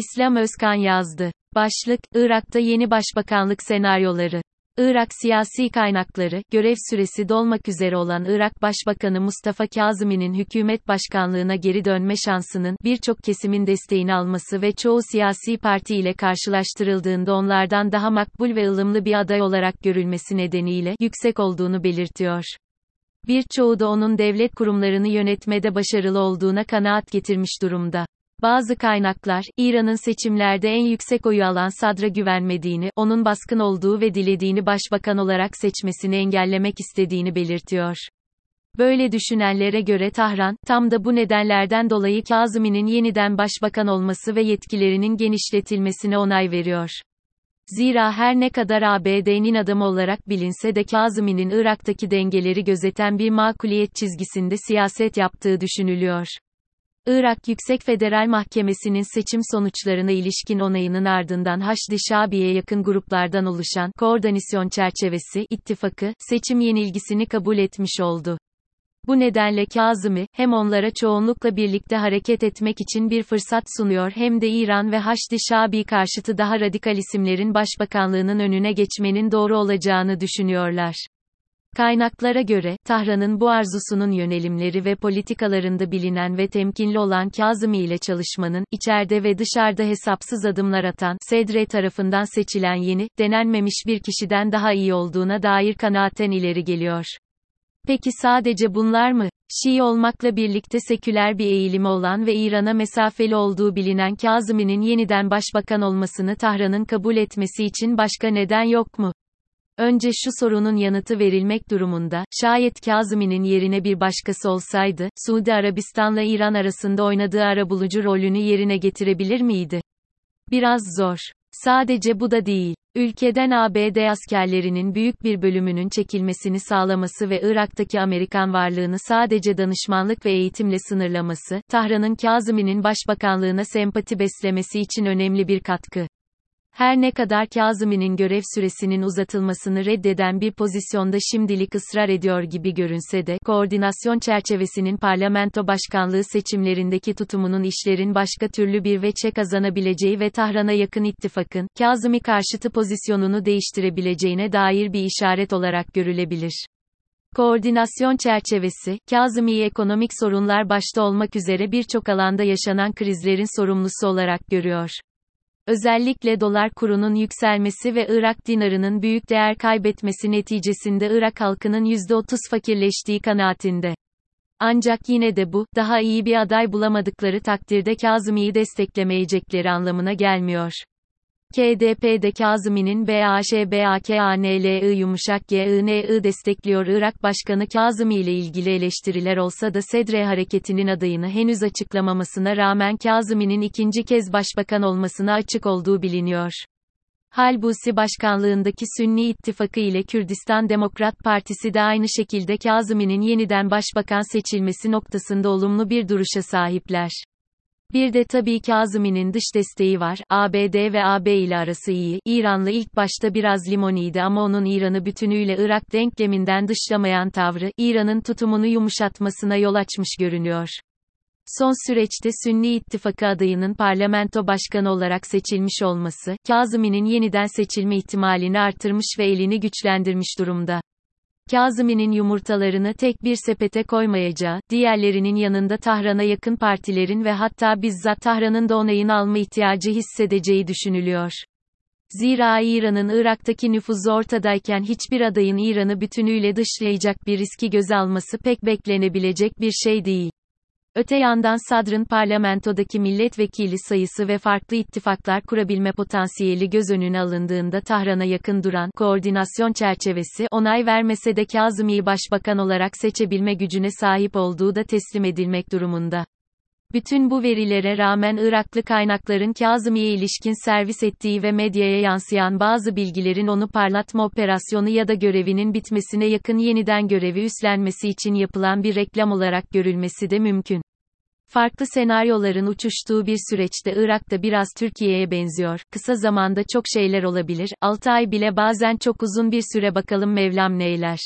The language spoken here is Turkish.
İslam Özkan yazdı. Başlık, Irak'ta yeni başbakanlık senaryoları. Irak siyasi kaynakları, görev süresi dolmak üzere olan Irak Başbakanı Mustafa Kazımi'nin hükümet başkanlığına geri dönme şansının birçok kesimin desteğini alması ve çoğu siyasi parti ile karşılaştırıldığında onlardan daha makbul ve ılımlı bir aday olarak görülmesi nedeniyle yüksek olduğunu belirtiyor. Birçoğu da onun devlet kurumlarını yönetmede başarılı olduğuna kanaat getirmiş durumda. Bazı kaynaklar, İran'ın seçimlerde en yüksek oyu alan Sadr'a güvenmediğini, onun baskın olduğu ve dilediğini başbakan olarak seçmesini engellemek istediğini belirtiyor. Böyle düşünenlere göre Tahran, tam da bu nedenlerden dolayı Kazımi'nin yeniden başbakan olması ve yetkilerinin genişletilmesine onay veriyor. Zira her ne kadar ABD'nin adamı olarak bilinse de Kazımi'nin Irak'taki dengeleri gözeten bir makuliyet çizgisinde siyaset yaptığı düşünülüyor. Irak Yüksek Federal Mahkemesi'nin seçim sonuçlarına ilişkin onayının ardından Haşdi Şabi'ye yakın gruplardan oluşan Koordinasyon Çerçevesi ittifakı seçim yenilgisini kabul etmiş oldu. Bu nedenle Kazım'i, hem onlara çoğunlukla birlikte hareket etmek için bir fırsat sunuyor hem de İran ve Haşdi Şabi karşıtı daha radikal isimlerin başbakanlığının önüne geçmenin doğru olacağını düşünüyorlar. Kaynaklara göre, Tahran'ın bu arzusunun yönelimleri ve politikalarında bilinen ve temkinli olan Kazımi ile çalışmanın, içeride ve dışarıda hesapsız adımlar atan, Sedre tarafından seçilen yeni, denenmemiş bir kişiden daha iyi olduğuna dair kanaaten ileri geliyor. Peki sadece bunlar mı? Şii olmakla birlikte seküler bir eğilimi olan ve İran'a mesafeli olduğu bilinen Kazımi'nin yeniden başbakan olmasını Tahran'ın kabul etmesi için başka neden yok mu? Önce şu sorunun yanıtı verilmek durumunda, şayet Kazımi'nin yerine bir başkası olsaydı, Suudi Arabistan'la İran arasında oynadığı arabulucu rolünü yerine getirebilir miydi? Biraz zor. Sadece bu da değil. Ülkeden ABD askerlerinin büyük bir bölümünün çekilmesini sağlaması ve Irak'taki Amerikan varlığını sadece danışmanlık ve eğitimle sınırlaması, Tahran'ın Kazımi'nin başbakanlığına sempati beslemesi için önemli bir katkı. Her ne kadar Kazımi'nin görev süresinin uzatılmasını reddeden bir pozisyonda şimdilik ısrar ediyor gibi görünse de, koordinasyon çerçevesinin parlamento başkanlığı seçimlerindeki tutumunun işlerin başka türlü bir veçe kazanabileceği ve Tahran'a yakın ittifakın, Kazımi karşıtı pozisyonunu değiştirebileceğine dair bir işaret olarak görülebilir. Koordinasyon çerçevesi, Kazımi'yi ekonomik sorunlar başta olmak üzere birçok alanda yaşanan krizlerin sorumlusu olarak görüyor. Özellikle dolar kurunun yükselmesi ve Irak dinarının büyük değer kaybetmesi neticesinde Irak halkının %30 fakirleştiği kanaatinde. Ancak yine de bu, daha iyi bir aday bulamadıkları takdirde Kazımi'yi desteklemeyecekleri anlamına gelmiyor. KDP'de Kazımi'nin BAŞBAKANLI yumuşak GINI destekliyor Irak Başkanı Kazımi ile ilgili eleştiriler olsa da Sedre hareketinin adayını henüz açıklamamasına rağmen Kazımi'nin ikinci kez başbakan olmasına açık olduğu biliniyor. Halbusi başkanlığındaki Sünni ittifakı ile Kürdistan Demokrat Partisi de aynı şekilde Kazımi'nin yeniden başbakan seçilmesi noktasında olumlu bir duruşa sahipler. Bir de tabii Kazımi'nin dış desteği var. ABD ve AB ile arası iyi. İran'la ilk başta biraz limoniydi ama onun İran'ı bütünüyle Irak denkleminden dışlamayan tavrı, İran'ın tutumunu yumuşatmasına yol açmış görünüyor. Son süreçte Sünni İttifakı adayının parlamento başkanı olarak seçilmiş olması, Kazımi'nin yeniden seçilme ihtimalini artırmış ve elini güçlendirmiş durumda. Kazımi'nin yumurtalarını tek bir sepete koymayacağı, diğerlerinin yanında Tahran'a yakın partilerin ve hatta bizzat Tahran'ın da onayını alma ihtiyacı hissedeceği düşünülüyor. Zira İran'ın Irak'taki nüfuzu ortadayken hiçbir adayın İran'ı bütünüyle dışlayacak bir riski göze alması pek beklenebilecek bir şey değil. Öte yandan Sadr'ın parlamentodaki milletvekili sayısı ve farklı ittifaklar kurabilme potansiyeli göz önüne alındığında Tahran'a yakın duran koordinasyon çerçevesi onay vermese de Kazımi'yi başbakan olarak seçebilme gücüne sahip olduğu da teslim edilmek durumunda. Bütün bu verilere rağmen Iraklı kaynakların Kazımi'ye ilişkin servis ettiği ve medyaya yansıyan bazı bilgilerin onu parlatma operasyonu ya da görevinin bitmesine yakın yeniden görevi üstlenmesi için yapılan bir reklam olarak görülmesi de mümkün. Farklı senaryoların uçuştuğu bir süreçte Irak'ta biraz Türkiye'ye benziyor. Kısa zamanda çok şeyler olabilir, 6 ay bile bazen çok uzun bir süre bakalım Mevlam neyler.